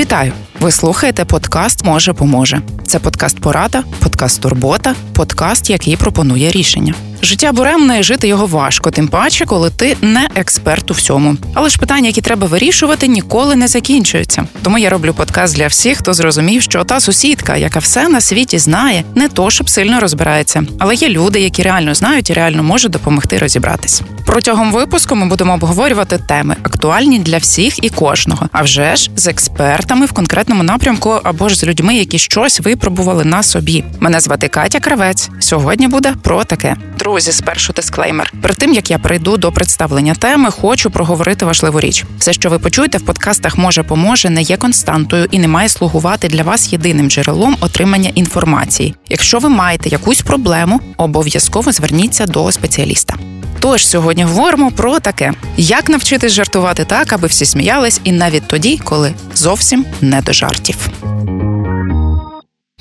Вітаю! Ви слухаєте подкаст Може поможе. Це подкаст Порада, подкаст Турбота, подкаст, який пропонує рішення. Життя буремне жити його важко, тим паче, коли ти не експерт у всьому. Але ж питання, які треба вирішувати, ніколи не закінчуються. Тому я роблю подкаст для всіх, хто зрозумів, що та сусідка, яка все на світі знає, не то щоб сильно розбирається. Але є люди, які реально знають і реально можуть допомогти розібратись. Протягом випуску ми будемо обговорювати теми, актуальні для всіх і кожного, а вже ж з експертами в конкретному напрямку або ж з людьми, які щось випробували на собі. Мене звати Катя Кравець. Сьогодні буде про таке. Друзі, спершу дисклеймер. Перед тим як я прийду до представлення теми, хочу проговорити важливу річ. Все, що ви почуєте в подкастах, може поможе, не є константою і не має слугувати для вас єдиним джерелом отримання інформації. Якщо ви маєте якусь проблему, обов'язково зверніться до спеціаліста. Тож сьогодні говоримо про таке: як навчитись жартувати так, аби всі сміялись, і навіть тоді, коли зовсім не до жартів.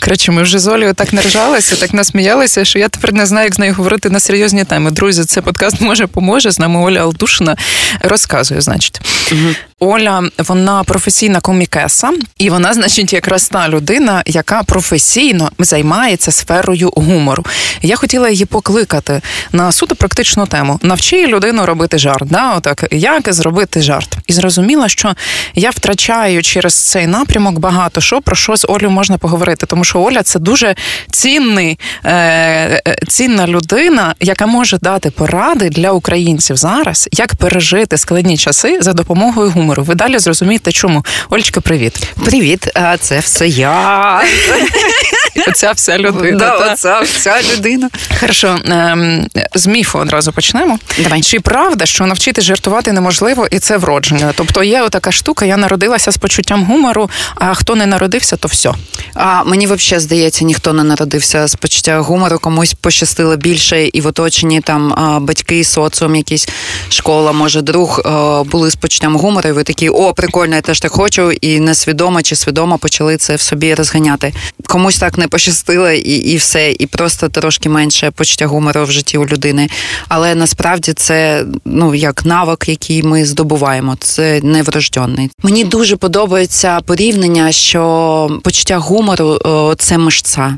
Коротше, ми вже з Олею так наржалися, так насміялися, що я тепер не знаю, як з нею говорити на серйозні теми. Друзі, це подкаст може поможе. З нами Оля Алдушина розказує, значить. Угу. Оля, вона професійна комікеса, і вона, значить, якраз та людина, яка професійно займається сферою гумору. Я хотіла її покликати на суто практичну тему. Навчи людину робити жарт. Да? Отак, як зробити жарт? І зрозуміла, що я втрачаю через цей напрямок багато що про що з Олею можна поговорити, тому що Оля це дуже цінний, е, е, цінна людина, яка може дати поради для українців зараз, як пережити складні часи за допомогою гумору. Ви далі зрозумієте, чому. Олечка, привіт. Привіт, а це все я. Оця вся людина. Да, оця вся людина. Хорошо, ем, з міфу одразу почнемо. Давай. Чи правда, що навчити жартувати неможливо, і це вродження? Тобто є така штука, я народилася з почуттям гумору, а хто не народився, то все. А мені взагалі здається, ніхто не народився з почуття гумору, комусь пощастило більше, і в оточенні там батьки, соціум, якісь школа, може, друг були з почуттям гумору, і ви такі, о, прикольно, я теж так хочу, і несвідомо чи свідомо почали це в собі розганяти. Комусь так не пощастило, і і все, і просто трошки менше почуття гумору в житті у людини. Але насправді це ну як навик, який ми здобуваємо. Це не врожденний. Мені дуже подобається порівняння, що почуття гумору це мишця.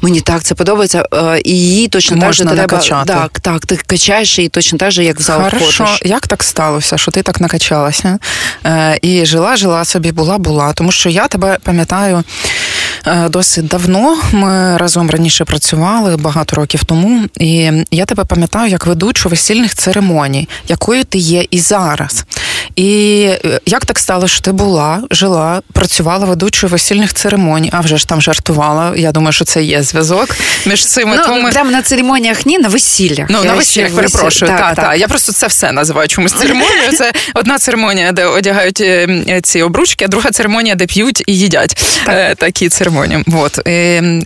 Мені так це подобається, е, і її точно так же треба накачати. так, так. Ти качаєш її точно так же, як в зал Хорошо. ходиш. Як так сталося, що ти так накачалася? Е, І жила, жила собі, була, була. Тому що я тебе пам'ятаю е, досить давно. Ми разом раніше працювали багато років тому. І я тебе пам'ятаю як ведучу весільних церемоній, якою ти є і зараз. І е, як так стало, що ти була, жила, працювала ведучою весільних церемоній, а вже ж там жартувала. Я думаю, що це є зв'язок між цими ну, твоми... Прямо на церемоніях ні, на весіллях. Ну, Я на весіллях, перепрошую. Так, так, та. Я просто це все називаю чомусь церемонією. Це одна церемонія, де одягають е, ці обручки, а друга церемонія, де п'ють і їдять так. Е, такі церемонії. От.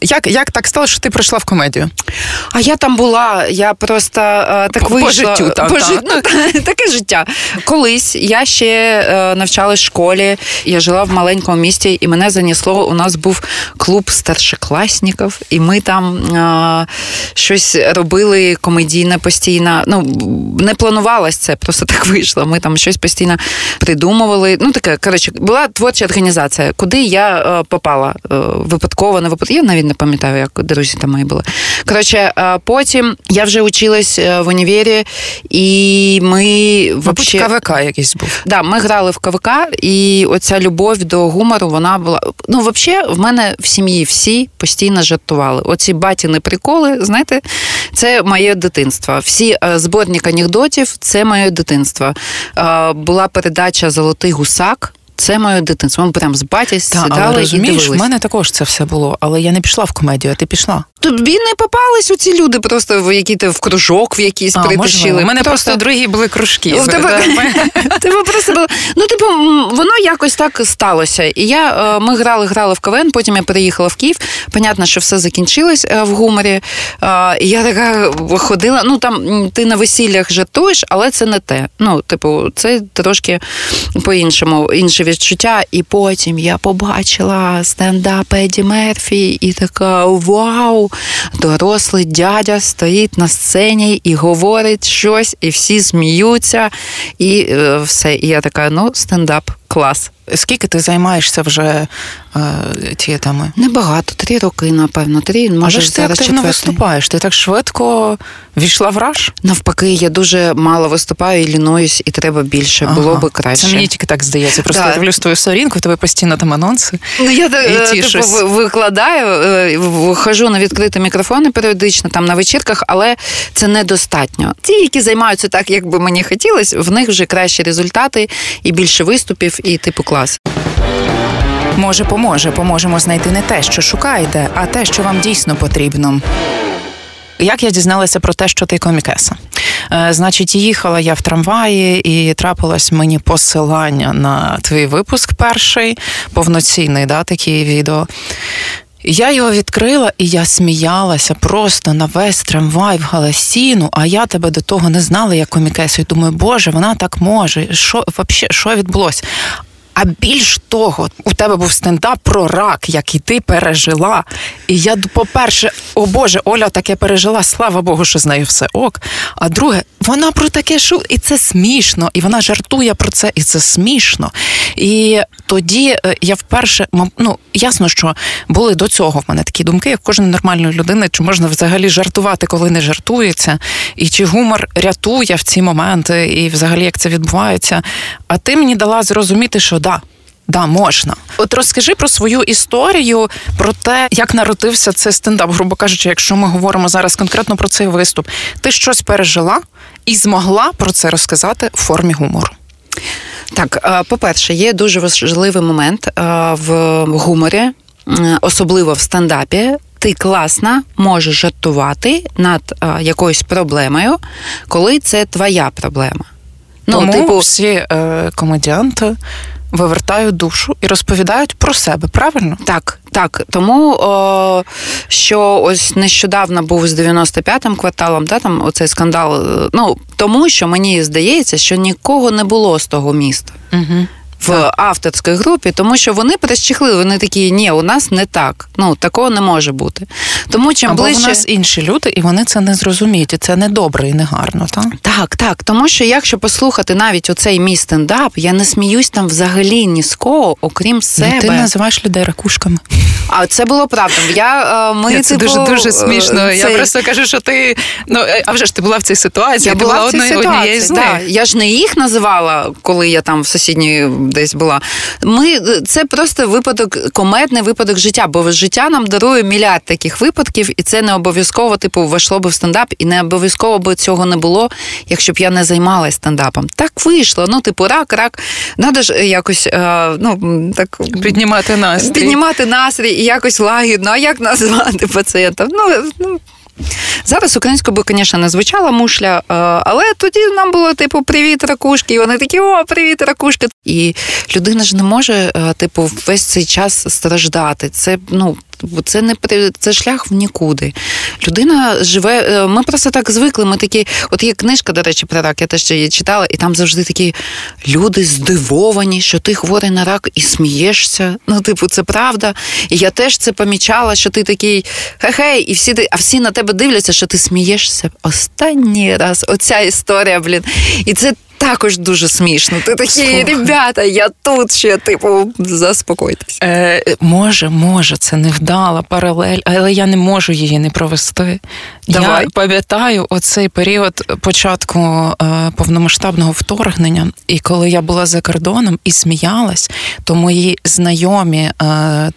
Як як так стало, що ти прийшла в комедію? А я там була, я просто так по, вийшла. По життю, там, по жит... ну, таке життя. Колись я ще е, навчалась в школі, я жила в маленькому місті, і мене занесло. У нас був клуб старшокласників, і ми там е, щось робили комедійне постійно. Ну, не планувалось це, просто так вийшло. Ми там щось постійно придумували. Ну, таке, коротше, була творча організація, куди я е, попала е, випадково, не випадково. Я навіть не пам'ятаю, як друзі там мої були. Коротше, е, потім я вже училась е, в універі, і ми Мабуть, КВК якийсь був. Да, ми грали в КВК, і оця любов до гумору, вона була. Ну, взагалі, в мене в сім'ї всі постійно жартували. Оці батіни приколи, знаєте, це моє дитинство. Всі е, зборник анекдотів це моє дитинство. Була передача Золотий гусак. Це моє дитинство. Ми прям з баті сідали але, розумієш, і дивились. в мене також це все було, але я не пішла в комедію, а ти пішла. Тобі не попались у ці люди, просто в які ти в кружок в якийсь притащили. У мене просто... просто другі були кружки. У тебе... тебе просто було... Ну, типу, воно якось так сталося. І я ми грали, грали в КВН, потім я переїхала в Київ. Понятно, що все закінчилось в гуморі. І я така ходила. Ну там ти на весіллях жартуєш, але це не те. Ну, типу, це трошки по-іншому, відчуття. І потім я побачила стендап Еді Мерфі і така вау! дорослий дядя стоїть на сцені і говорить щось, і всі сміються, і е, все. І я така, ну, стендап клас. Скільки ти займаєшся вже е, цією? Небагато, три роки, напевно. Три, може, Але ж ти зараз активно четвертий. виступаєш. Ти так швидко війшла в раж? Навпаки, я дуже мало виступаю і лінуюсь, і треба більше. Було би краще. Це мені тільки так здається. Просто Да. я дивлюсь твою сторінку, в тебе постійно там анонси. Ну, я І е, типу, викладаю, е, виходжу на відкриті мікрофони періодично, там на вечірках, але це недостатньо. Ті, які займаються так, як би мені хотілося, в них вже кращі результати і більше виступів, і типу клас. Може, поможе. Поможемо знайти не те, що шукаєте, а те, що вам дійсно потрібно. Як я дізналася про те, що ти комікеса? Е, значить, їхала я в трамваї, і трапилось мені посилання на твій випуск перший, повноцінний, да, такий відео. Я його відкрила і я сміялася просто на весь трамвай в Галасіну, а я тебе до того не знала як комікесу. І думаю, боже, вона так може. Що вообще, що відбулося? А більш того, у тебе був стендап про рак, який ти пережила. І я, по-перше, о Боже, Оля таке пережила, слава Богу, що з нею все ок. А друге, вона про таке шу, і це смішно, і вона жартує про це, і це смішно. І тоді е, я вперше, ну ясно, що були до цього в мене такі думки, як кожної нормальної людини, чи можна взагалі жартувати, коли не жартується, і чи гумор рятує в ці моменти, і взагалі як це відбувається. А ти мені дала зрозуміти, що да. Да, можна. От розкажи про свою історію, про те, як народився цей стендап, грубо кажучи, якщо ми говоримо зараз конкретно про цей виступ, ти щось пережила і змогла про це розказати в формі гумору. Так, е, по-перше, є дуже важливий момент е, в гуморі, е, особливо в стендапі. Ти класно можеш жартувати над якоюсь проблемою, коли це твоя проблема. Ну, Тому типу, всі е, комедіанти вивертають душу і розповідають про себе, правильно? Так, так. Тому о, що ось нещодавно був з 95-м кварталом, да, там оцей скандал. е, Ну тому що мені здається, що нікого не було з того міста. Угу. В авторській групі, тому що вони перещехли, вони такі, ні, у нас не так. Ну такого не може бути. Тому чим Або ближче в нас інші люди, і вони це не зрозуміють, і це не добре і не гарно, так? Так, так. Тому що якщо послухати навіть оцей мій стендап, я не сміюсь там взагалі ні з кого, окрім себе. Ну, Ти називаєш людей ракушками. А це було правда. Я, е, ми, це типу, дуже дуже смішно. е, Я просто кажу, що ти ну е, а вже ж ти була в цій ситуації. Я ти була була в цій однією з них. Да. Я ж не їх називала, коли я там в сусідній десь була. Ми це просто випадок, кометний випадок життя, бо життя нам дарує мільярд таких випадків, і це не обов'язково, типу, вийшло би в стендап, і не обов'язково би цього не було, якщо б я не займалась стендапом. Так вийшло. Ну, типу, рак, рак. Надо ж якось е, ну так Піднімати настрій. піднімати настрій і якось лагідно. А як назвати пацієнта? Ну, ну зараз українською би, звісно, не звучала мушля, е, але тоді нам було типу привіт, ракушки. І вони такі, о, привіт, ракушки. І людина ж не може, е, типу, весь цей час страждати. Це ну. Це не це шлях в нікуди. Людина живе. е, Ми просто так звикли. Ми такі, от є книжка, до речі, про рак, я теж її читала, і там завжди такі люди здивовані, що ти хворий на рак і смієшся. Ну, типу, це правда. І я теж це помічала, що ти такий хе-хей, і всі а всі на тебе дивляться, що ти смієшся останній раз. Оця історія, блін. І це. Також дуже смішно. Ти такі, ребята, я тут ще, типу, заспокойтесь. Е, може, може, це невдала паралель, але я не можу її не провести. Давай. Я пам'ятаю оцей період початку е, повномасштабного вторгнення, і коли я була за кордоном і сміялась, то мої знайомі е,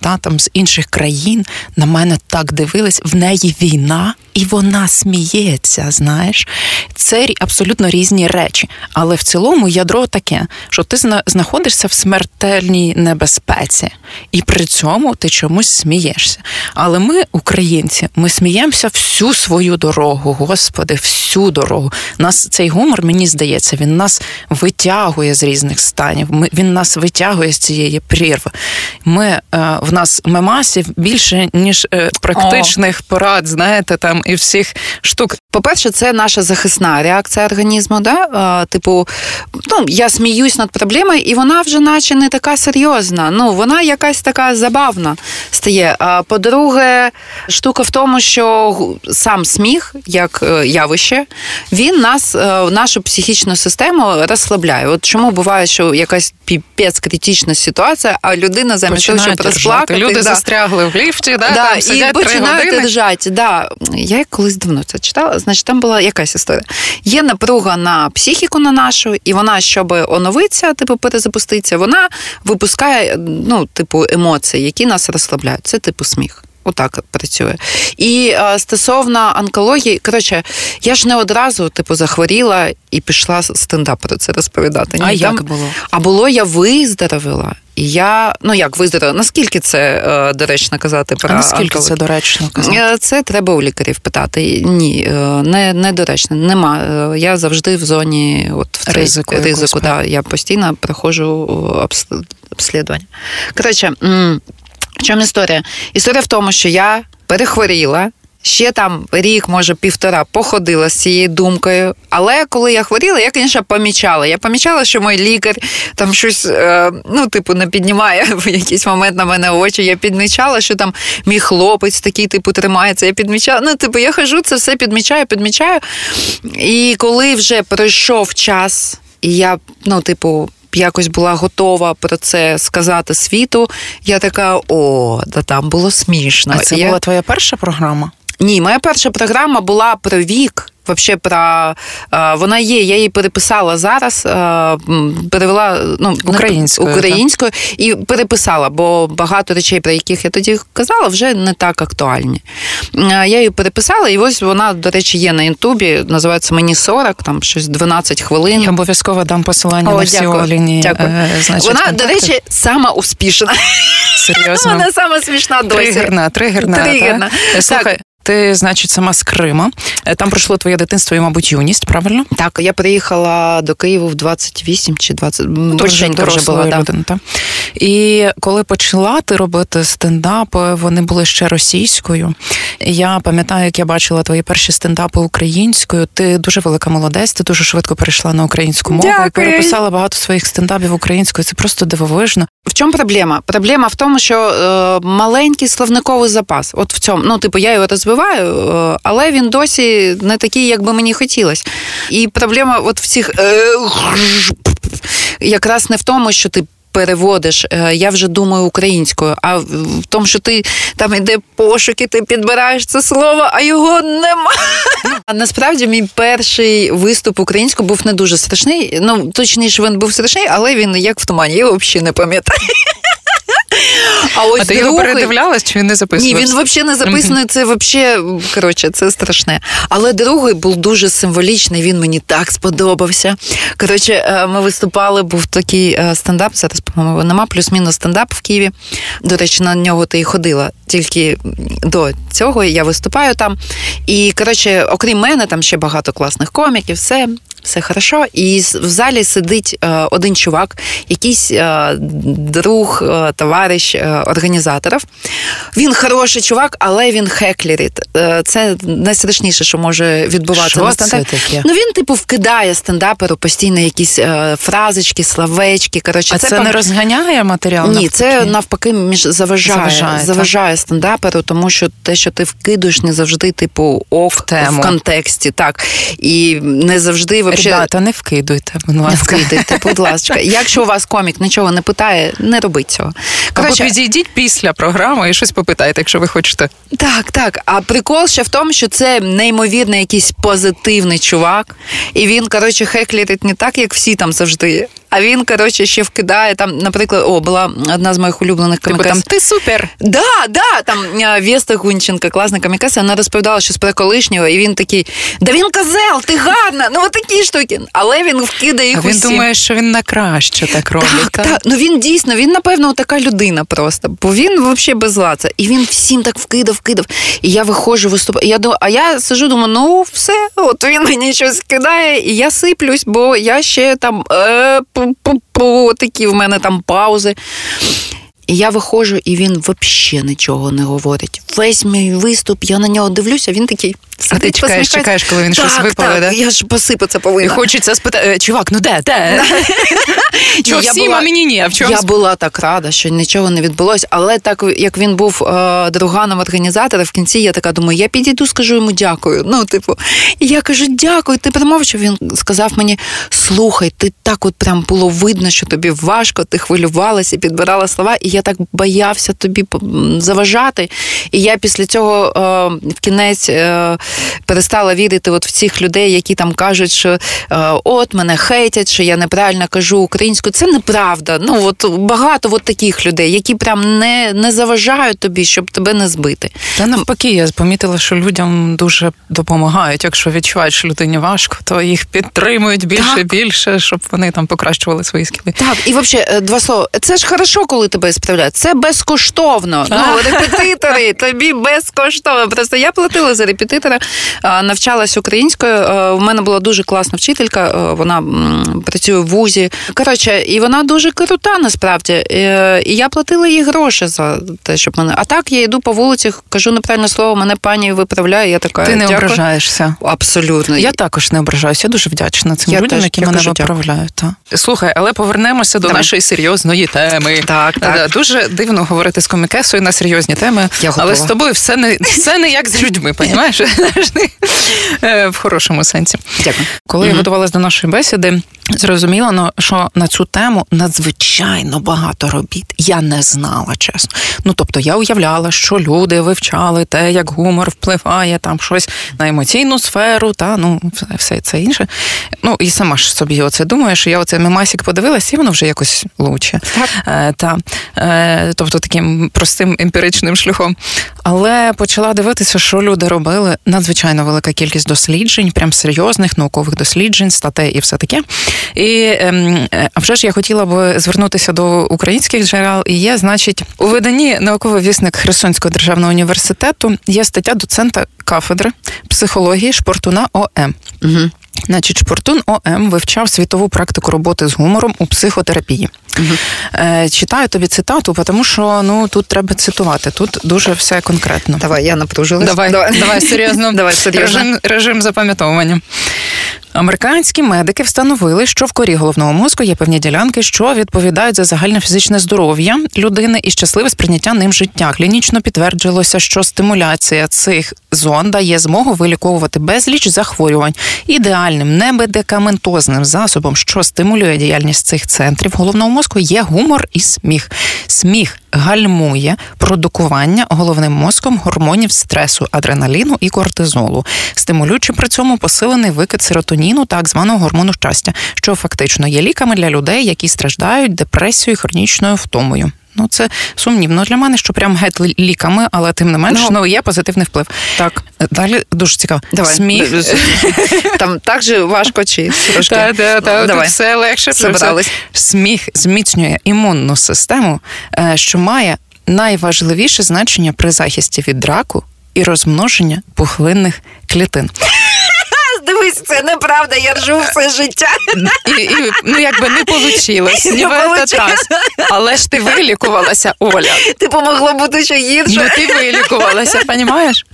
та там з інших країн на мене так дивились. В неї війна, і вона сміється. Знаєш, це абсолютно різні речі. Але в цілому ядро таке, що ти зна- знаходишся в смертельній небезпеці, і при цьому ти чомусь смієшся. Але ми, українці, ми сміємося всю свою дорогу, господи, всю дорогу. Нас цей гумор, мені здається, він нас витягує з різних станів. Ми, він нас витягує з цієї прірви. Ми е, в нас мемасів більше ніж е, практичних порад, знаєте, там і всіх штук. По-перше, це наша захисна реакція організму. Да? Е, Типу, типу, ну, я сміюсь над проблемою, і вона вже наче не така серйозна. Ну, вона якась така забавна стає. А по-друге, штука в тому, що сам сміх, як е, явище, він нас, е, нашу психічну систему розслабляє. От чому буває, що якась піпець критична ситуація, а людина замість того, щоб розплакати... Люди да, застрягли в ліфті, да, да, там і сидять три починають держати. Да. Я колись давно це читала, значить, там була якась історія. Є напруга на психіку на нашу, і вона, щоб оновитися, типу, перезапуститися, вона випускає ну, типу, емоції, які нас розслабляють. Це типу сміх. Отак працює. І а, стосовно онкології, коротше, я ж не одразу типу захворіла і пішла стендап про це розповідати. А там... як було? А було я виздоровила. І я, ну як виздоровила, наскільки це е, доречно казати про А наскільки онкологію? це доречно казати? Е, Це треба у лікарів питати. Ні, е, не, недоречно. Нема. Е, Я завжди в зоні от, в цей Ризику ризику да. Я постійно проходжу обслідування. Коротше, в чому історія? Історія в тому, що я перехворіла. Ще там рік, може, півтора походила з цією думкою. Але коли я хворіла, я, звісно, помічала. Я помічала, що мій лікар там щось, е, ну, типу, не піднімає в якийсь момент на мене очі. Я підмічала, що там мій хлопець такий, типу, тримається. Я підмічала. Ну, типу, я хожу, це все підмічаю, підмічаю. І коли вже пройшов час, і я, ну, типу. Якось була готова про це сказати світу. Я така: о, да там було смішно. А це я... була твоя перша програма? Ні, моя перша програма була про вік. Вообще про е, вона є. Я її переписала зараз, е, перевела ну Українською, українською і переписала, бо багато речей, про яких я тоді казала, вже не так актуальні. Е, Я її переписала, і ось вона, до речі, є на Ютубі. Називається Мені 40, там щось 12 хвилин. Я обов'язково дам посилання О, на всі дякую, лінії. дякую. значить, Вона, контактів. до речі, сама успішна. серйозно. Вона сама смішна досі. Тригерна, тригерна. Тригерна. Та? Слухай, ти, значить, сама з Крима. Е, Там пройшло твоє дитинство і, мабуть, юність, правильно? Так, я приїхала до Києва в 28 чи 20, м, Дуже вже була. Да. людина. Та? І коли почала ти робити стендапи, вони були ще російською. Я пам'ятаю, як я бачила твої перші стендапи українською. Ти дуже велика молодець, ти дуже швидко перейшла на українську мову і переписала багато своїх стендапів українською. Це просто дивовижно. В чому проблема? Проблема в тому, що е, маленький словниковий запас. От в цьому, ну, типу, я його розвиваю, е, але він досі не такий, як би мені хотілося. І проблема от в цих е, якраз не в тому, що ти. Переводиш, Е, я вже думаю українською, а в тому, що ти там іде пошуки, ти підбираєш це слово, а його нема. А насправді мій перший виступ українською був не дуже страшний. Ну, точніше, він був страшний, але він як в тумані, я взагалі не пам'ятаю. А ось а ти його передивлялась чи він не ні, він взагалі не записаний. Це взагалі, коротше, це страшне. Але другий був дуже символічний. Він мені так сподобався. Коротше, е, ми виступали, був такий е, стендап. Зараз, по-моєму, нема плюс-мінус стендап в Києві. До речі, на нього ти і ходила. Тільки до цього я виступаю там. І коротше, окрім мене, там ще багато класних коміків, все. Все хорошо, і в залі сидить е, один чувак, якийсь е, друг, е, товариш е, організаторів. Він хороший чувак, але він хеклерить. Е, це найстрашніше, що може відбуватися Що на це стендапі. таке? Ну він, типу, вкидає стендаперу постійно якісь е, фразочки, словечки. Коротше, а це, пам- не розганяє матеріал? ні, це навпаки? навпаки між заважає, Заважає, заважає, стендаперу, тому що те, що ти вкидуєш, не завжди, типу, ок в, тему. контексті, так. І не завжди вообще. Ребята, не вкидуйте, будь Не вкидуйте, будь ласка. Якщо у вас комік нічого не питає, не робіть цього. Або підійдіть після програми і щось попитайте, якщо ви хочете. Так, так. А прикол ще в тому, що це неймовірно якийсь позитивний чувак, і він, коротше, хеклірить не так, як всі там завжди. А він, коротше, ще вкидає там, наприклад, о, була одна з моїх улюблених Типу там ти супер. Да, да, там е, Веста Гунченка, класна комікеса, вона розповідала щось про колишнього, і він такий: Да він козел, ти гарна! Ну, от такі штуки. Але він вкидає їх А він усім. думає, що він на краще так робить. Так, так. Ну він дійсно, він, напевно, така людина просто, бо він взагалі без лаца. І він всім так вкидав, вкидав. І я виходжу, виступаю. Я думаю, а я сижу, думаю, ну все, от він мені щось кидає, і я сиплюсь, бо я ще там е, такі в мене там паузи. І я виходжу, і він взагалі нічого не говорить. Весь мій виступ, я на нього дивлюся, він такий А ти чекаєш, чекаєш, коли він так, щось випале, так, да? Я ж посипатися повинна. І хочеться спитати, «Е, чувак, ну де? де? Чого всім, а мені ні? А в чому Я була так рада, що нічого не відбулося, але так як він був е, друганом організатора, в кінці я така думаю, я підійду, скажу йому дякую. Ну, типу, і я кажу, дякую. Ти промовчав. Він сказав мені: слухай, ти так от прям було видно, що тобі важко, ти хвилювалася, підбирала слова, і я так боявся тобі заважати. І я після цього е, в кінець е, перестала вірити от в цих людей, які там кажуть, що е, от мене хейтять, що я неправильно кажу українською. Це неправда. Ну от багато от таких людей, які прям не, не заважають тобі, щоб тебе не збити. Та навпаки, я помітила, що людям дуже допомагають. Якщо відчувають, що людині важко, то їх підтримують більше і Так. більше, щоб вони там покращували свої скіли. Так, і взагалі, два слова. Це ж хорошо, коли тебе справляють. Це безкоштовно. Ну, репетитори, тобі безкоштовно. Просто я платила за репетитора, а, навчалась українською. У мене була дуже класна вчителька, вона працює в вузі. Коротше, і вона дуже крута насправді. Е, І я платила їй гроші за те, щоб мене. А так я йду по вулиці, кажу неправильне слово, мене пані виправляє. Я така Ти не дякую. ображаєшся. Абсолютно. Я також не ображаюся. Я дуже вдячна цим Я людям, теж. які Я мене виправляють. Та. Слухай, але повернемося до Давай. нашої серйозної теми. Так, так. Е, Дуже дивно говорити з комікесою на серйозні теми, Я але готова. з тобою все не все не як з людьми, понімаєш? Е, В хорошому сенсі. Дякую. Коли я готувалася до нашої бесіди, зрозуміла, що на цю тему надзвичайно багато робіт. Я не знала, чесно. Ну тобто я уявляла, що люди вивчали те, як гумор впливає там щось на емоційну сферу, та ну все- все це інше. Ну і сама ж собі оце думаю, що я оце мемасік подивилась, і воно вже якось лучше. Так. Е, та, е, тобто таким простим емпіричним шляхом. Але почала дивитися, що люди робили. Надзвичайно велика кількість досліджень, прям серйозних наукових досліджень, статей і все таке. І ем, а вже ж я хотіла би звернутися до українських джерел. І є, значить, у виданні науковий вісник Херсонського державного університету є стаття доцента кафедри психології Шпортуна ОМ. Угу. Значить, Шпортун ОМ вивчав світову практику роботи з гумором у психотерапії. Е, читаю тобі цитату, тому що ну тут треба цитувати. Тут дуже все конкретно. Давай, я напружилась. Давай, давай, серйозно. Давай, серйозно. Режим, режим запам'ятовування. Американські медики встановили, що в корі головного мозку є певні ділянки, що відповідають за загальне фізичне здоров'я людини і щасливе сприйняття ним життя. Клінічно підтверджилося, що стимуляція цих зон дає змогу виліковувати безліч захворювань. Ідеальним немедикаментозним засобом, що стимулює діяльність цих центрів головного мозку, є гумор і сміх. Сміх гальмує продукування головним мозком гормонів стресу, адреналіну і кортизолу, стимулюючи при цьому посилений викид серотоніну, так званого гормону щастя, що фактично є ліками для людей, які страждають депресією і хронічною втомою. Ну, це сумнівно для мене, що прям геть ліками, але тим не менш, Ну, ну, є позитивний вплив. Так. Далі дуже цікаво. Давай. Сміх. Там так же важко чи трошки. Та, Давай. все легше. Собрались. Сміх зміцнює імунну систему, е, що має найважливіше значення при захисті від раку і розмноження пухлинних клітин. Дивись, це неправда, я ржу все життя. І, і ну якби не вийшло. Але ж ти вилікувалася, Оля. Типу могло бути ще гірше. Ну ти вилікувалася, розумієш?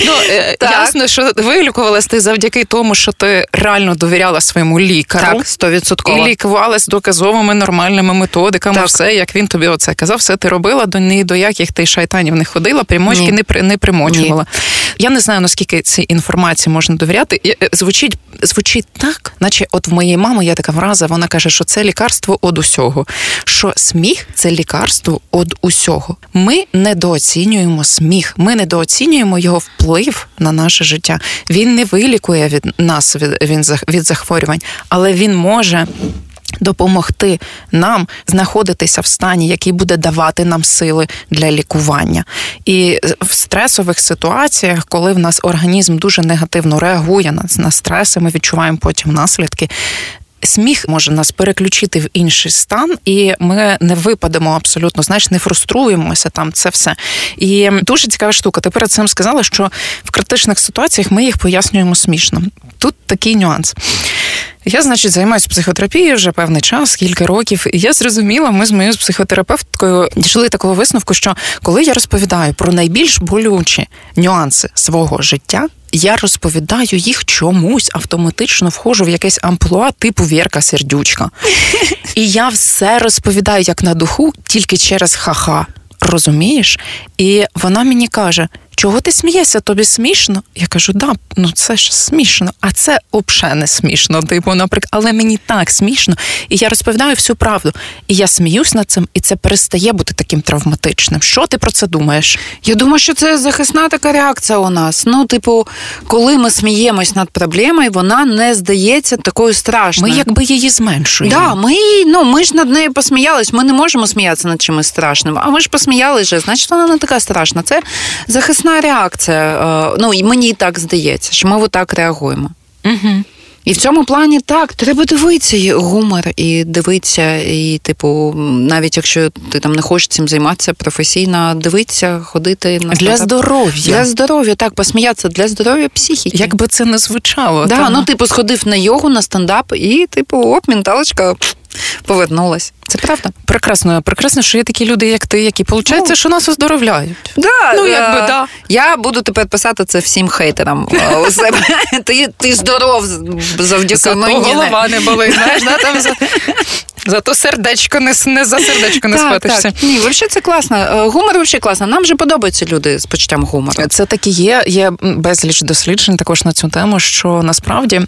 Ну, е, ясно, що вилікувалась ти завдяки тому, що ти реально довіряла своєму лікарю. Так, І стовідсотково. лікувалась доказовими нормальними методиками, Так. все, як він тобі оце казав, все ти робила, до ні до яких ти шайтанів не ходила, примочки Ні. не, при- не примочувала. Я не знаю, наскільки цій інформації можна довіряти. Е, Звучить, звучить так, наче от в моєї мами є така фраза, вона каже, що це лікарство од усього. Що сміх це лікарство од усього. Ми недооцінюємо сміх, ми недооцінюємо його вплив на наше життя. Він не вилікує від нас від захворювань, але він може допомогти нам знаходитися в стані, який буде давати нам сили для лікування. І в стресових ситуаціях, коли в нас організм дуже негативно реагує на, на стреси, ми відчуваємо потім наслідки. Сміх може нас переключити в інший стан, і ми не випадемо абсолютно, знаєш, не фруструємося там. Це все. І дуже цікава штука. Ти перед цим сказала, що в критичних ситуаціях ми їх пояснюємо смішно. Тут такий нюанс. Я, значить, займаюся психотерапією вже певний час, кілька років. І я зрозуміла, ми з моєю психотерапевткою дійшли такого висновку, що коли я розповідаю про найбільш болючі нюанси свого життя. Я розповідаю їх чомусь автоматично вхожу в якесь амплуа типу Вірка Сердючка. І я все розповідаю як на духу, тільки через ха-ха. Розумієш? І вона мені каже: чого ти смієшся? Тобі смішно? Я кажу, да, ну це ж смішно, а це взагалі не смішно. Типу, наприклад, але мені так смішно, і я розповідаю всю правду. І я сміюсь над цим, і це перестає бути таким травматичним. Що ти про це думаєш? Я думаю, що це захисна така реакція у нас. Ну, типу, коли ми сміємось над проблемою, вона не здається такою страшною. Ми якби її зменшуємо. Да, ми, ну, ми ж над нею посміялись, ми не можемо сміятися над чимось страшним. А ми ж посміялися, значить вона не така страшна. Це захисна реакція. Ну, і мені так здається, що ми отак реагуємо. Угу. І в цьому плані так, треба дивитися гумор і дивитися, і, типу, навіть якщо ти там не хочеш цим займатися професійно, дивитися, ходити на для здоров'я. Для здоров'я, так, посміятися, для здоров'я психіки. Як би це не звучало. Да, Ну, типу, сходив на йогу, на стендап, і, типу, оп, менталочка повернулась. Це правда. Прекрасно, прекрасно, що є такі люди, як ти, які виходить, ну, що нас оздоровляють. Да, ну, якби, да. Я буду тепер писати це всім хейтерам у себе. Ти ти здоров завдяки Зато мені. голова не болить, знаєш, да, там за... Зато сердечко не, не за сердечко не схватишся. Так. Ні, взагалі це класно. Гумор взагалі класно. Нам же подобаються люди з почуттям гумору. Це так і є. Є безліч досліджень також на цю тему, що насправді.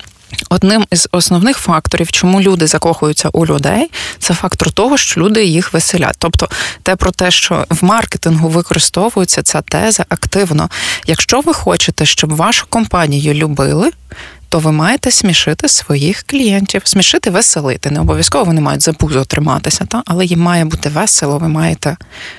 Одним із основних факторів, чому люди закохуються у людей, це фактор того, що люди їх веселять. Тобто, те про те, що в маркетингу використовується ця теза активно. Якщо ви хочете, щоб вашу компанію любили, то ви маєте смішити своїх клієнтів, смішити, веселити. Не обов'язково вони мають за пузо триматися, та але їм має бути весело. Ви маєте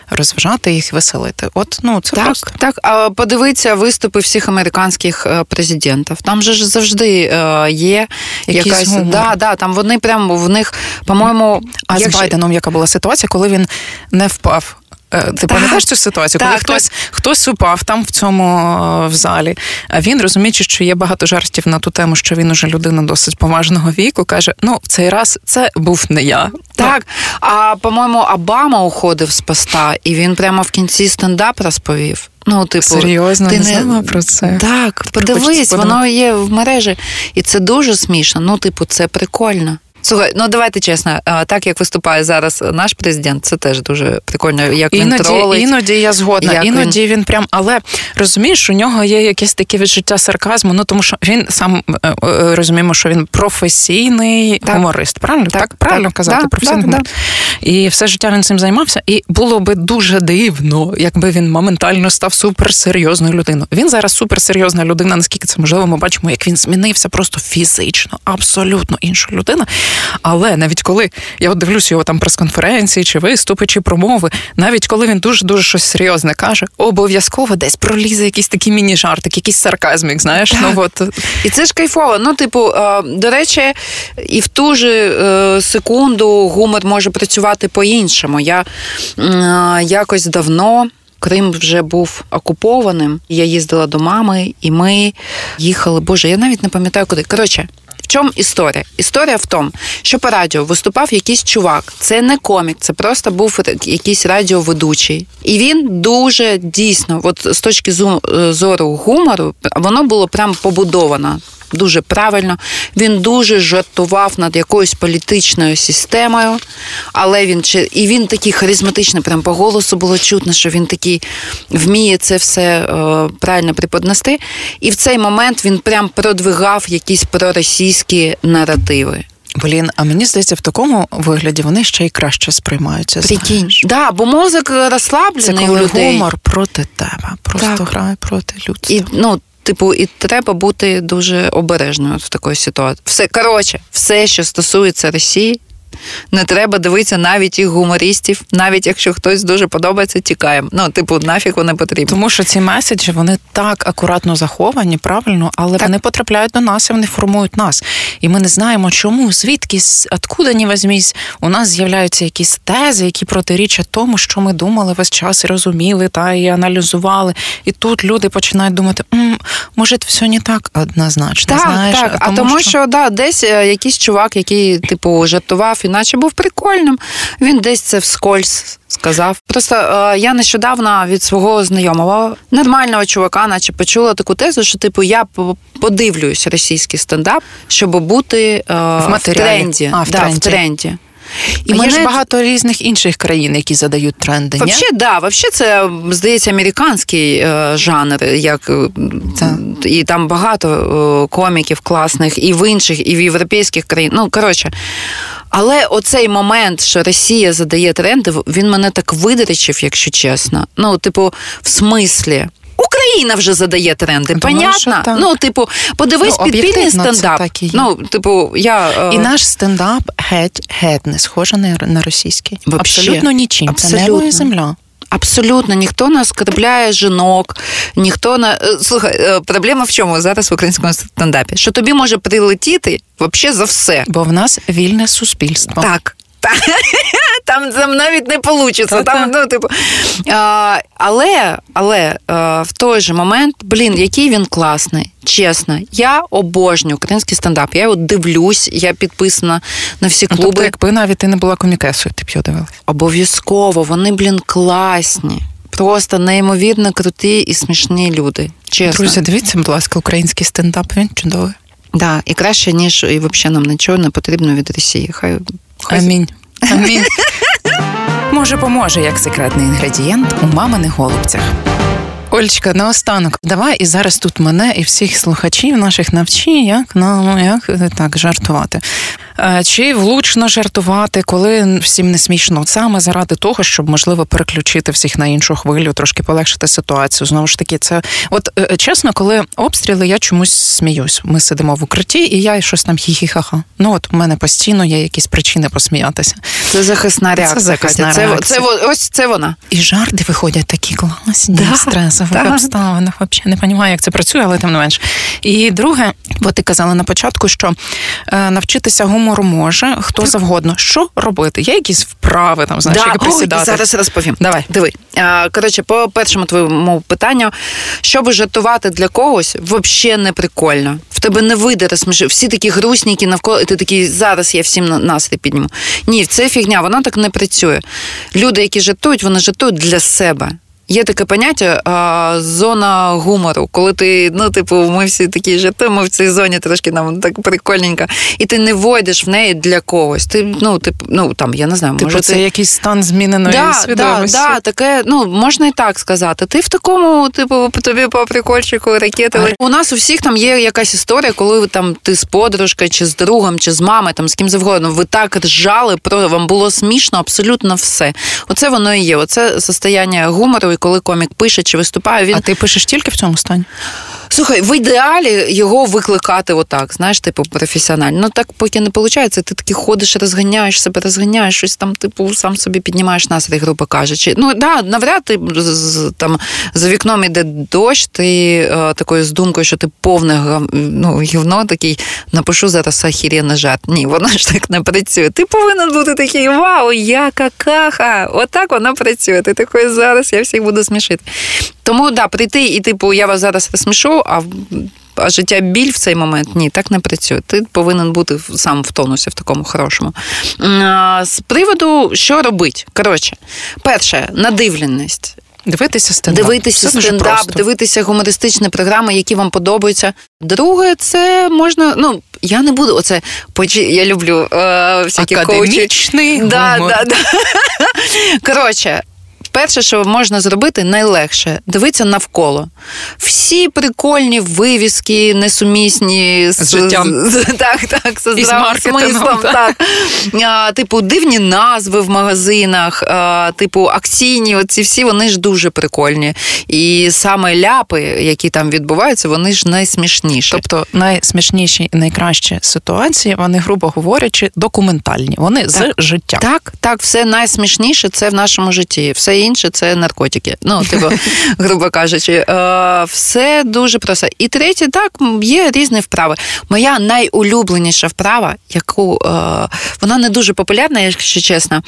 розважати їх, веселити. От ну це так, просто. так. А подивіться виступи всіх американських е, президентів. Там же ж завжди е, є Якийсь якась гумор. да, да, там вони прямо в них, по-моєму, а якщо... з Байденом, яка була ситуація, коли він не впав. Ти пам'ятаєш цю ситуацію, коли так, хтось хтось упав там в цьому в залі, а він розуміючи, що є багато жартів на ту тему, що він уже людина досить поважного віку, каже: ну в цей раз це був не я. Так, а по-моєму, Обама уходив з поста, і він прямо в кінці стендап розповів. Ну, типу, серйозно ти не знала про це. Так, подивись, воно є в мережі, і це дуже смішно. Ну, типу, це прикольно. Слухай, ну давайте чесно, так як виступає зараз наш президент, це теж дуже прикольно. Як він іноді, тролить. іноді я згодна. Як іноді він... він прям, але розумієш, у нього є якесь таке відчуття сарказму. Ну тому що він сам е, е, розуміємо, що він професійний так. гуморист. Правильно так, так правильно так. казати? Професійний гуморист. І все життя він цим займався. І було би дуже дивно, якби він моментально став суперсерйозною людиною. Він зараз суперсерйозна людина. Наскільки це можливо, ми бачимо, як він змінився просто фізично, абсолютно інша людина. Але навіть коли я от дивлюсь його там прес-конференції, чи виступи, чи промови, навіть коли він дуже дуже щось серйозне каже, обов'язково десь пролізе якийсь такий міні-жартик, якийсь сарказмік, знаєш. Так. Ну от і це ж кайфово. Ну, типу, до речі, і в ту же секунду гумор може працювати по-іншому. Я якось давно. Крим вже був окупованим. Я їздила до мами, і ми їхали. Боже, я навіть не пам'ятаю куди. Коротше, в чому історія? Історія в тому, що по радіо виступав якийсь чувак. Це не комік, це просто був якийсь радіоведучий. І він дуже дійсно, от з точки зору гумору, воно було прям побудовано. Дуже правильно, він дуже жартував над якоюсь політичною системою, але він і він такий харизматичний, прям по голосу було чутно, що він такий вміє це все е, правильно преподнести. І в цей момент він прям продвигав якісь проросійські наративи. Блін, а мені здається, в такому вигляді вони ще й краще сприймаються. Прикинь. Да, бо мозок розслаблений Це коли у людей. гумор проти тебе, просто так. грає проти людства. І, ну, Типу, і треба бути дуже обережною в такої ситуації. Все коротше, все, що стосується Росії, Не треба дивитися навіть їх гумористів, навіть якщо хтось дуже подобається, тікаємо. Ну, типу, нафіг вони потрібні. Тому що ці меседжі вони так акуратно заховані, правильно, але Так. вони потрапляють до нас і вони формують нас. І ми не знаємо, чому, звідки, откуда ні візьмісь, у нас з'являються якісь тези, які протирічать тому, що ми думали весь час і розуміли, та і аналізували. І тут люди починають думати, «М, може, все не так однозначно. Так, знаєш, так. А тому, що... да, десь е, якийсь чувак, який, типу, жартував, іначе був прикольним. Він десь це вскользь сказав. Просто е, я нещодавно від свого знайомого нормального чувака, наче почула таку тезу, що типу я по- подивлюсь російський стендап, щоб бути е, в, в тренді. А, в да, тренді. в тренді. І є ж багато різних інших країн, які задають тренди. ні? Да, вообще це здається американський е, жанр, як е, і там багато е, коміків класних, і в інших, і в європейських країн. Ну коротше. Але оцей момент, що Росія задає тренди, він мене так видричив, якщо чесно. Ну, типу, в смислі. Україна вже задає тренди, Думаю, понятно? так. Ну, типу, подивись Ну, підпільний стендап. так і є. Ну, типу, я. е, І наш стендап геть геть не схожий на, на російський. Вообще. Абсолютно нічим. Це небо Абсолютно. і земля. Абсолютно ніхто не оскорбляє жінок, ніхто не Е, слухай, е, проблема в чому зараз в українському стендапі? Що тобі може прилетіти взагалі за все. Бо в нас вільне суспільство. Так. Там, там навіть не вийде. Там, ну, типу, а, але але а, в той же момент, блін, який він класний, чесно. Я обожнюю український стендап. Я його дивлюсь, я підписана на всі Ну, клуби. Тобто, якби навіть ти не була комікесою, ти б його дивилась. Обов'язково, вони, блін, класні. Просто неймовірно круті і смішні люди. Чесно. Друзі, дивіться, будь ласка, український стендап, він чудовий. Да, і краще, ніж і взагалі нам нічого не потрібно від Росії. Хай. Амінь. Амінь. Може, поможе як секретний інгредієнт у маминих голубцях. Ольчка, наостанок, давай і зараз тут мене і всіх слухачів наших навчи, як нам як е, так жартувати. Е, Чи влучно жартувати, коли всім не смішно, саме заради того, щоб можливо переключити всіх на іншу хвилю, трошки полегшити ситуацію. Знову ж таки, це от е, чесно, коли обстріли, я чомусь сміюсь. Ми сидимо в укритті, і я щось там хі-хі-ха-ха. Ну от у мене постійно є якісь причини посміятися. Це захисна реакція. захисна Катя. Це, реакція. це, во- ось це вона. І жарти виходять такі класні Да, в обставинах. Взагалі не розумію, як це працює, але тим не менш. І друге, бо ти казала на початку, що е, навчитися гумору може хто завгодно. Що робити? Є якісь вправи там, знаєш, які Ой, присідати. зараз розповім. Давай. Диви. Коротше, по першому твоєму питанню, щоб жартувати для когось, взагалі не прикольно. В тебе не вийде розсмішити. Всі такі грустненькі навколо, і ти такий, зараз я всім на- настрій підніму. Ні, це фігня, воно так не працює. Люди, які жартують, вони жартують для себе. Є таке поняття а, зона гумору, коли ти, ну, типу, ми всі такі жартуємо в цій зоні трошки нам так прикольненько, і ти не войдеш в неї для когось. Ти, ну, типу, ну там, я не знаю, Типу, може, це ти... якийсь стан зміненої Да, да, свідомості. да, таке, ну можна і так сказати. Ти в такому, типу, тобі по прикольчику ракети. Але- У нас у всіх там є якась історія, коли ви там ти з подружкою, чи з другом, чи з мамою, там з ким завгодно. Ви так ржали, про вам було смішно абсолютно все. Оце воно і є. Оце состояння гумору, коли комік пише чи виступає, він А ти пишеш тільки в цьому стані? Слухай, в ідеалі його викликати отак, знаєш, типу, професіонально. Ну так поки не виходить, ти таки ходиш, розганяєш себе, розганяєш, щось там, типу, сам собі піднімаєш настрій, грубо кажучи. Ну да, навряд ти там за вікном іде дощ, ти е, такою з думкою, що ти повне ну, гівно такий, напишу зараз охеренний жарт. Ні, воно ж так не працює. Ти повинен бути такий, вау, я какаха. Отак воно працює. Ти такий зараз, я всіх буду смішити. Тому да, прийти і типу, я вас зараз розсмішу, а а життя біль в цей момент ні, так не працює. Ти повинен бути сам в тонусі, в такому хорошому. З приводу, що робити? Коротше, перше, надивленість. Дивитися стендап. Дивитися Все стендап, дивитися гумористичні програми, які вам подобаються. Друге, це можна. Ну, я не буду оце Я люблю е, всякі коучі. Да, да, да. Коротше, перше, що можна зробити, найлегше дивитися навколо. Всі прикольні вивіски, несумісні з життям. З, так, так, з здравим смислом. Так. А, типу, дивні назви в магазинах, а, типу, акційні, оці всі вони ж дуже прикольні. І саме ляпи, які там відбуваються, вони ж найсмішніші. Тобто найсмішніші і найкращі ситуації, вони, грубо говорячи, документальні. Вони Так. з життя. Так, так, все найсмішніше це в нашому житті. Все інше це наркотики. Ну, типу, грубо кажучи, Е, все дуже просто. І третє, так, є різні вправи. Моя найулюбленіша вправа, яку е, вона не дуже популярна, якщо чесно,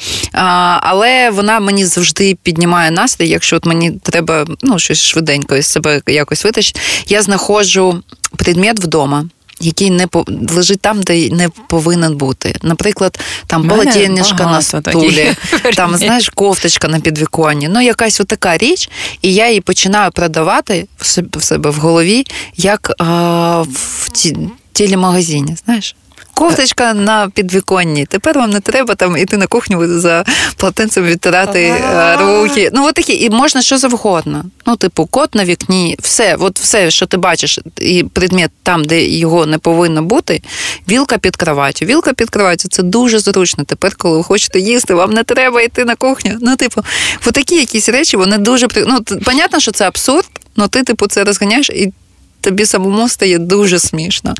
але вона мені завжди піднімає настрій, якщо от мені треба ну, щось швиденько із себе якось витащити. Я знаходжу предмет вдома. Який не по лежить там, де не повинен бути. Наприклад, там полотеннішка на стулі, там знаєш, кофточка на підвіконні. Ну, якась отака річ, і я її починаю продавати в себе в, себе в голові, як а, в ті, телемагазині, знаєш. Кофточка на підвіконні. Тепер вам не треба там іти на кухню за полотенцем відтирати е, руки. Ну, от такі, і можна що завгодно. Ну, типу, кот на вікні, все, от все, що ти бачиш, і предмет там, де його не повинно бути, вілка під кроваттю. Вілка під кроваттю це дуже зручно. Тепер, коли ви хочете їсти, вам не треба йти на кухню. Ну, типу, от такі якісь речі, вони дуже Ну, понятно, що це абсурд, але ти, типу, це розганяєш і тобі самому стає дуже смішно.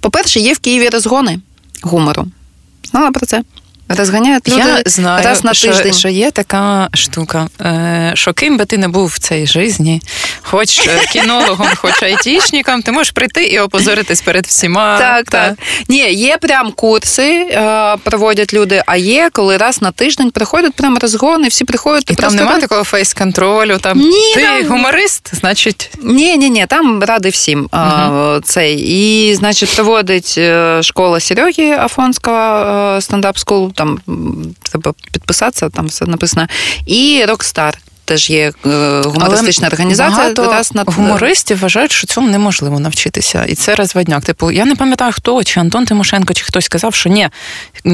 По-перше, є в Києві розгони гумору. Знала про це? Розганяють люди Я знаю, раз на тиждень. що є така штука, е, що ким би ти не був в цій житті, хоч е, кінологом, хоч айтішником, ти можеш прийти і опозоритись перед всіма. Так, Та. так. Ні, є прям курси, е, проводять люди, а є, коли раз на тиждень приходять прям розгони, всі приходять. І ти там немає так- такого фейс-контролю. Там Ні, ти там- гуморист, значить, Ні, ні, ні, там ради всім а, цей. І, значить, проводить школа Сереги Афонського е, стендап скул. Там треба підписатися, там все написано. І Рокстар. Теж є е, гумористична Але організація. Багато раз гумористів вважають, що цьому неможливо навчитися, і це розводняк. Типу, я не пам'ятаю, хто чи Антон Тимошенко, чи хтось сказав, що ні,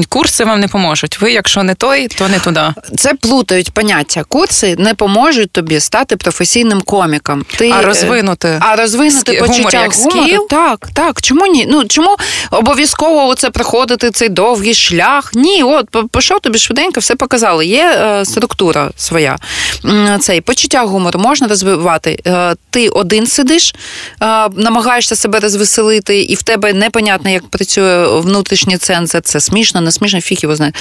курси вам не поможуть. Ви, якщо не той, то не туди. Це плутають поняття. Курси не поможуть тобі стати професійним коміком. Ти, А е, розвинути А розвинути гумор почуття як гумору, скіл? так, так. Чому ні? Ну чому обов'язково оце проходити цей довгий шлях? Ні, от пішов тобі швиденько, все показали. Є е, структура своя. М, Цей почуття гумору можна розвивати. Е, ти один сидиш, е, намагаєшся себе розвеселити, і в тебе непонятно, як працює внутрішній цензор. Це смішно, не смішно, фіг його знає.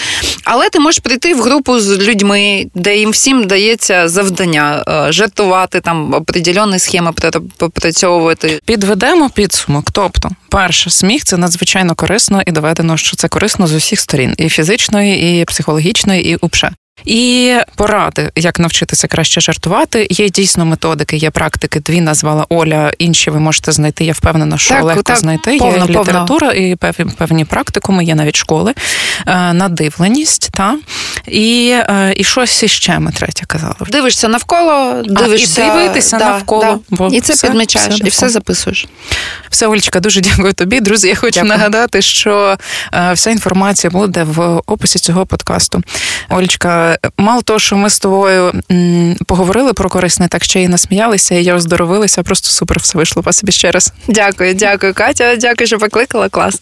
Але ти можеш прийти в групу з людьми, де їм всім дається завдання е, жартувати, там определені схеми пра- попрацьовувати. Підведемо підсумок. Тобто, перше, сміх це надзвичайно корисно і доведено, що це корисно з усіх сторін: і фізичної, і психологічної, і упше. І поради, як навчитися краще жартувати. Є дійсно методики, є практики. Дві назвала Оля. Інші ви можете знайти. Я впевнена, що Так, легко так, знайти. повно, є повно. література і певні, певні практикуми, є навіть школи, Е, надивленість, та і, е, і щось іще ми третє казали. Дивишся навколо, дивишся і дивитися навколо, бо і це все- підмічаєш, все і все записуєш. Все, Олечка, дуже дякую тобі. Друзі, я хочу Дякую. нагадати, що е, вся інформація буде в описі цього подкасту. Олечка, мало того, що ми з тобою поговорили про корисне, так ще й насміялися, і я оздоровилася. Просто супер все вийшло. Спасибі ще раз. Дякую, дякую, Катя. Дякую, що покликала. Клас.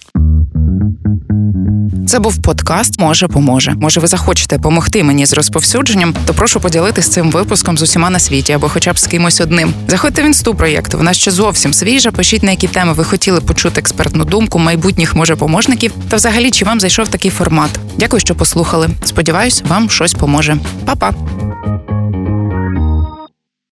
Це був подкаст Може поможе. Може, ви захочете допомогти мені з розповсюдженням, то прошу поділитись цим випуском з усіма на світі або хоча б з кимось одним. Заходьте в інсту проєкту. Вона ще зовсім свіжа. Пишіть на які теми ви хотіли почути експертну думку майбутніх може поможників. Та взагалі чи вам зайшов такий формат? Дякую, що послухали. Сподіваюсь, вам щось поможе. Па-па!